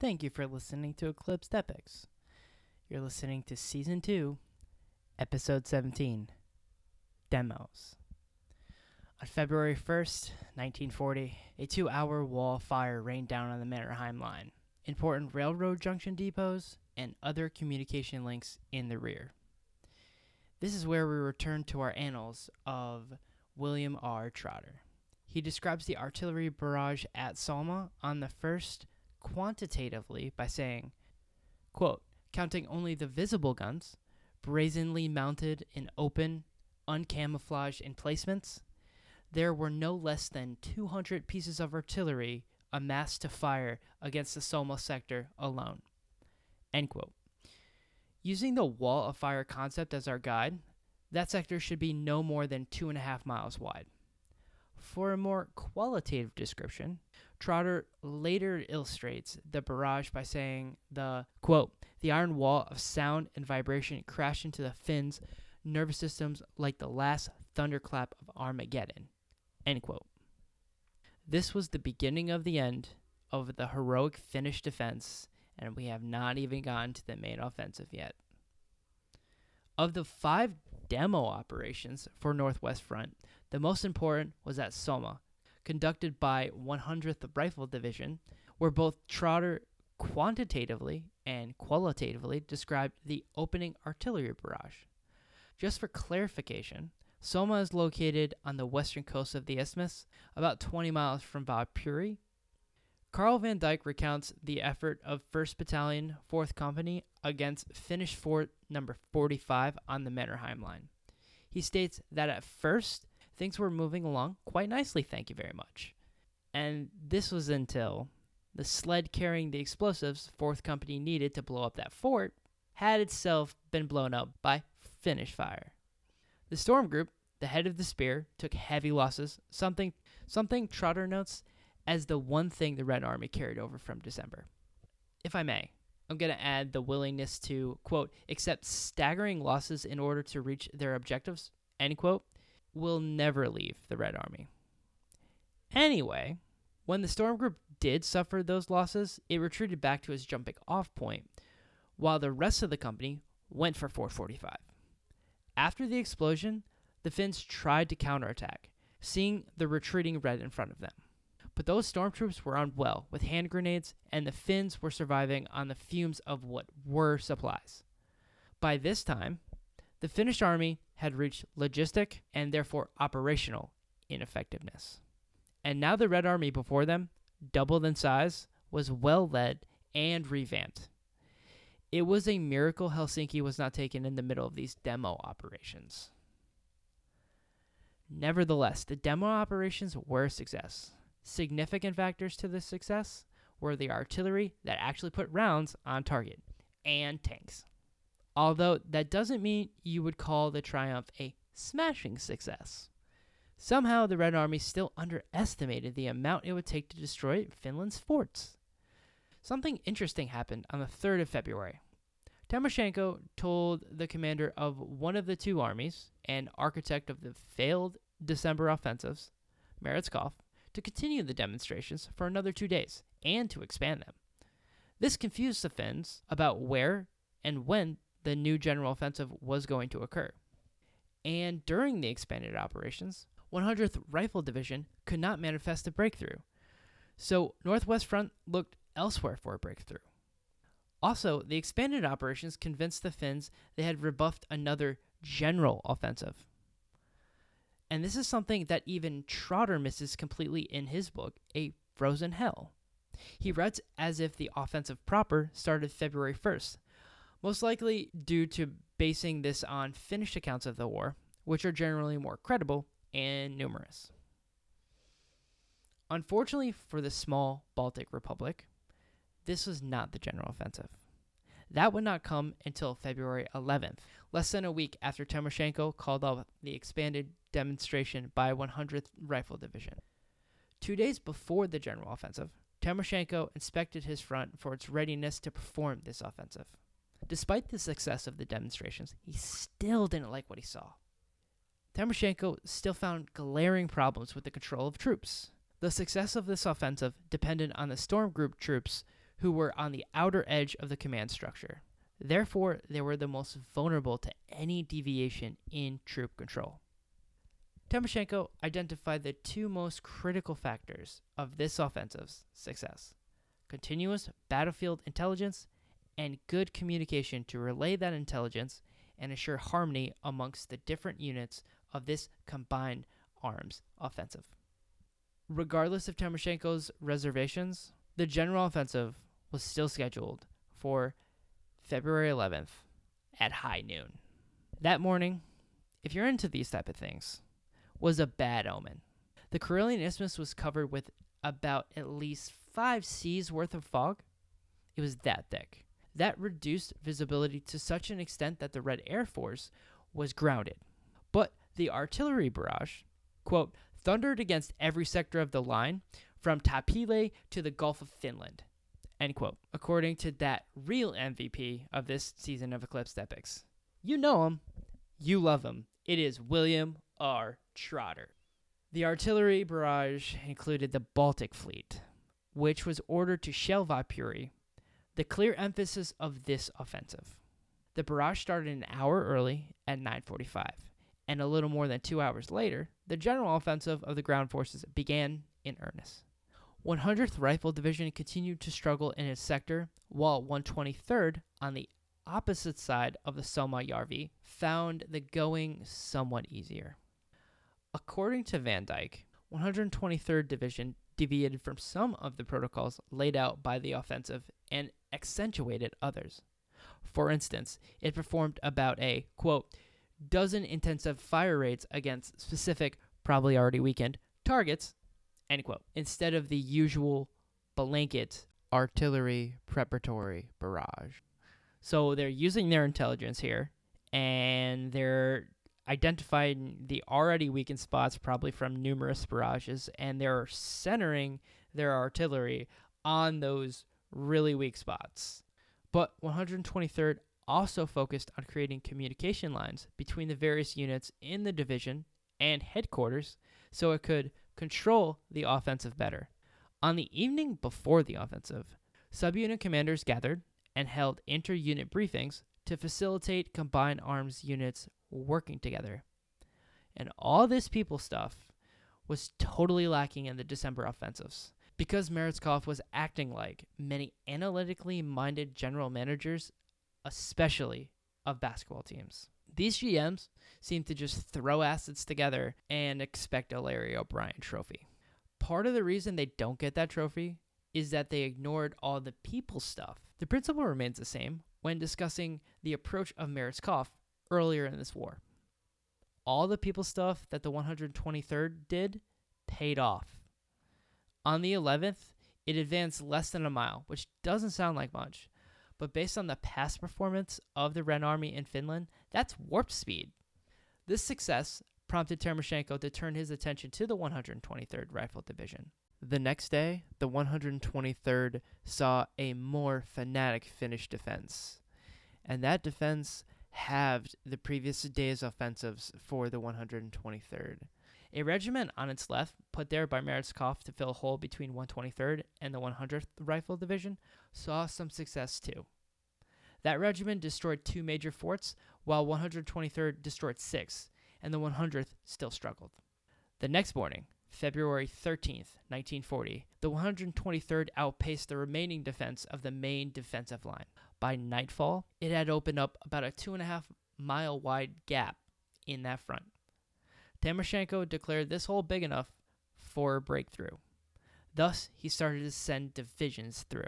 Thank you for listening to Eclipsed Epics. You're listening to Season 2, Episode 17 Demos. On February 1st, 1940, a two hour wall fire rained down on the Mannerheim line, important railroad junction depots, and other communication links in the rear. This is where we return to our annals of William R. Trotter. He describes the artillery barrage at Summa on the first quantitatively by saying, quote, counting only the visible guns, brazenly mounted in open, uncamouflaged emplacements, there were no less than 200 pieces of artillery amassed to fire against the Summa sector alone. End quote. Using the wall of fire concept as our guide, that sector should be no more than two and a half miles wide. For a more qualitative description, Trotter later illustrates the barrage by saying the quote, the iron wall of sound and vibration crashed into the Finns' nervous systems like the last thunderclap of Armageddon. End quote. This was the beginning of the end of the heroic Finnish defense, and we have not even gotten to the main offensive yet. Of the five demo operations for Northwest Front, the most important was at Summa, conducted by 100th Rifle Division, where both Trotter quantitatively and qualitatively described the opening artillery barrage. Just for clarification, Summa is located on the western coast of the isthmus, about 20 miles from Viipuri. Carl van Dyke recounts the effort of 1st Battalion, 4th Company against Finnish Fort number 45 on the Mannerheim line. He states that at first, things were moving along quite nicely, thank you very much. And this was until the sled carrying the explosives 4th Company needed to blow up that fort had itself been blown up by Finnish fire. The Storm Group, the head of the spear, took heavy losses, something something Trotter notes as the one thing the Red Army carried over from December. If I may, I'm going to add the willingness to, quote, accept staggering losses in order to reach their objectives, end quote, will never leave the Red Army. Anyway, when the Storm Group did suffer those losses, it retreated back to its jumping off point, while the rest of the company went for 445. After the explosion, the Finns tried to counterattack, seeing the retreating red in front of them. But those stormtroops were armed well with hand grenades, and the Finns were surviving on the fumes of what were supplies. By this time, the Finnish army had reached logistic and therefore operational ineffectiveness. And now the Red Army before them, doubled in size, was well led and revamped. It was a miracle Helsinki was not taken in the middle of these demo operations. Nevertheless, the demo operations were a success. Significant factors to this success were the artillery that actually put rounds on target and tanks. Although that doesn't mean you would call the triumph a smashing success. Somehow, the Red Army still underestimated the amount it would take to destroy Finland's forts. Something interesting happened on the 3rd of February. Timoshenko told the commander of one of the two armies and architect of the failed December offensives, Meretskov, to continue the demonstrations for another two days and to expand them. This confused the Finns about where and when the new general offensive was going to occur. And during the expanded operations, 100th Rifle Division could not manifest a breakthrough. So Northwest Front looked elsewhere for a breakthrough. Also, the expanded operations convinced the Finns they had rebuffed another general offensive. And this is something that even Trotter misses completely in his book, A Frozen Hell. He writes as if the offensive proper started February 1st, most likely due to basing this on Finnish accounts of the war, which are generally more credible and numerous. Unfortunately for the small Baltic Republic, this was not the general offensive. That would not come until February 11th, less than a week after Timoshenko called off the expanded demonstration by 100th Rifle Division. Two days before the general offensive, Timoshenko inspected his front for its readiness to perform this offensive. Despite the success of the demonstrations, he still didn't like what he saw. Timoshenko still found glaring problems with the control of troops. The success of this offensive depended on the Storm Group troops who were on the outer edge of the command structure. Therefore, they were the most vulnerable to any deviation in troop control. Timoshenko identified the two most critical factors of this offensive's success continuous battlefield intelligence and good communication to relay that intelligence and ensure harmony amongst the different units of this combined arms offensive. Regardless of Timoshenko's reservations, the general offensive was still scheduled for February 11th at high noon. That morning, if you're into these type of things, was a bad omen. The Karelian Isthmus was covered with about at least 5 seas worth of fog. It was that thick. That reduced visibility to such an extent that the Red Air Force was grounded. But the artillery barrage, quote, thundered against every sector of the line from Taipale to the Gulf of Finland, end quote, according to that real MVP of this season of Eclipsed Epics. You know him, you love him. It is William R. Trotter. The artillery barrage included the Baltic Fleet, which was ordered to shell Viipuri, the clear emphasis of this offensive. The barrage started an hour early at 9:45 and a little more than two hours later, the general offensive of the ground forces began in earnest. 100th Rifle Division continued to struggle in its sector, while 123rd, on the opposite side of the Soma Yarvi found the going somewhat easier. According to Van Dyke, 123rd Division deviated from some of the protocols laid out by the offensive and accentuated others. For instance, it performed about a, quote, dozen intensive fire raids against specific, probably already weakened, targets, end quote, instead of the usual blanket artillery preparatory barrage. So they're using their intelligence here, and they're identifying the already weakened spots, probably from numerous barrages, and they're centering their artillery on those really weak spots. But 123rd also focused on creating communication lines between the various units in the division and headquarters so it could control the offensive better. On the evening before the offensive, subunit commanders gathered and held inter unit briefings to facilitate combined arms units working together. And all this people stuff was totally lacking in the December offensives. Because Meretskov was acting like many analytically minded general managers especially of basketball teams. These GMs seem to just throw assets together and expect a Larry O'Brien trophy. Part of the reason they don't get that trophy is that they ignored all the people stuff. The principle remains the same when discussing the approach of Meretskov earlier in this war. All the people stuff that the 123rd did paid off. On the 11th, it advanced less than a mile, which doesn't sound like much, but based on the past performance of the Red Army in Finland, that's warp speed. This success prompted Timoshenko to turn his attention to the 123rd Rifle Division. The next day, the 123rd saw a more fanatic Finnish defense, and that defense halved the previous day's offensives for the 123rd. A regiment on its left, put there by Meretskov to fill a hole between 123rd and the 100th Rifle Division, saw some success too. That regiment destroyed two major forts, while 123rd destroyed six, and the 100th still struggled. The next morning, February 13th, 1940, the 123rd outpaced the remaining defense of the main defensive line. By nightfall, it had opened up about a two and a half mile wide gap in that front. Timoshenko declared this hole big enough for a breakthrough. Thus, he started to send divisions through.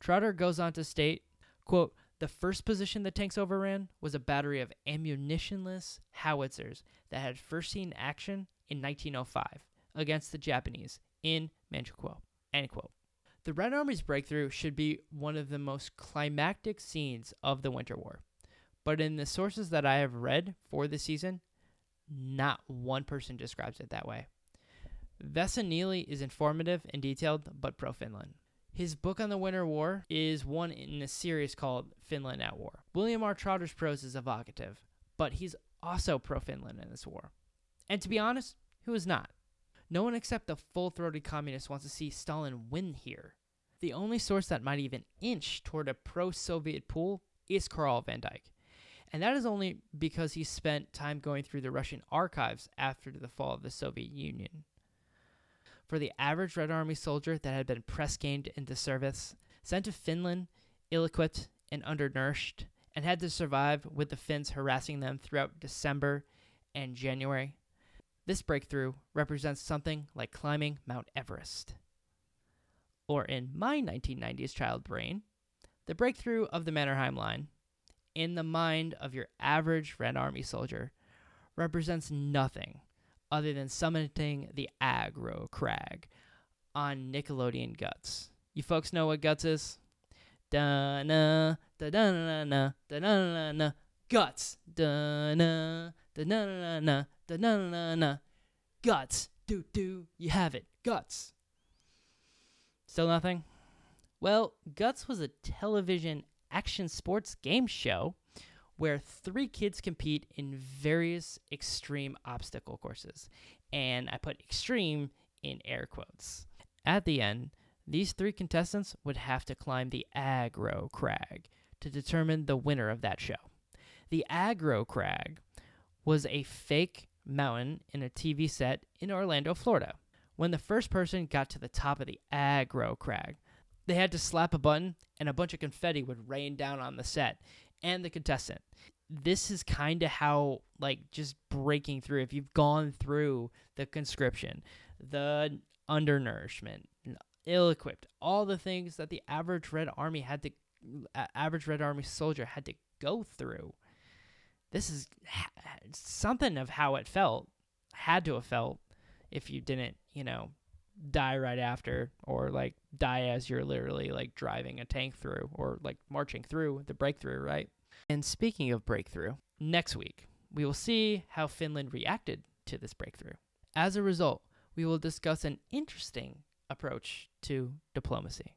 Trotter goes on to state, quote, the first position the tanks overran was a battery of ammunitionless howitzers that had first seen action in 1905 against the Japanese in Manchukuo. End quote. The Red Army's breakthrough should be one of the most climactic scenes of the Winter War. But in the sources that I have read for the season, not one person describes it that way. Vesa Nenye is informative and detailed, but pro Finland. His book on the Winter War is one in a series called Finland at War. William R. Trotter's prose is evocative, but he's also pro Finland in this war. And to be honest, who is not? No one except the full throated communist wants to see Stalin win here. The only source that might even inch toward a pro Soviet pool is Carl van Dyke. And that is only because he spent time going through the Russian archives after the fall of the Soviet Union. For the average Red Army soldier that had been press ganged into service, sent to Finland, ill equipped and undernourished, and had to survive with the Finns harassing them throughout December and January, this breakthrough represents something like climbing Mount Everest. Or in my 1990s child brain, the breakthrough of the Mannerheim Line in the mind of your average Red Army soldier represents nothing other than summiting the aggro crag on Nickelodeon Guts. You folks know what Guts is? Da na da da na na da na na na Guts. Da na da na na na da na na na Guts. Do do you have it? Guts. Still nothing? Well, Guts was a television action sports game show where three kids compete in various extreme obstacle courses. And I put extreme in air quotes. At the end, these three contestants would have to climb the aggro crag to determine the winner of that show. The aggro crag was a fake mountain in a TV set in Orlando, Florida. When the first person got to the top of the aggro crag, they had to slap a button and a bunch of confetti would rain down on the set and the contestant. This is kind of how, like, just breaking through. If you've gone through the conscription, the undernourishment, ill equipped, all the things that the average Red Army had to, average Red Army soldier had to go through. This is something of how it felt, had to have felt if you didn't, you know, die right after or like die as you're literally like driving a tank through or like marching through the breakthrough, right? And speaking of breakthrough, next week we will see how Finland reacted to this breakthrough. As a result, we will discuss an interesting approach to diplomacy.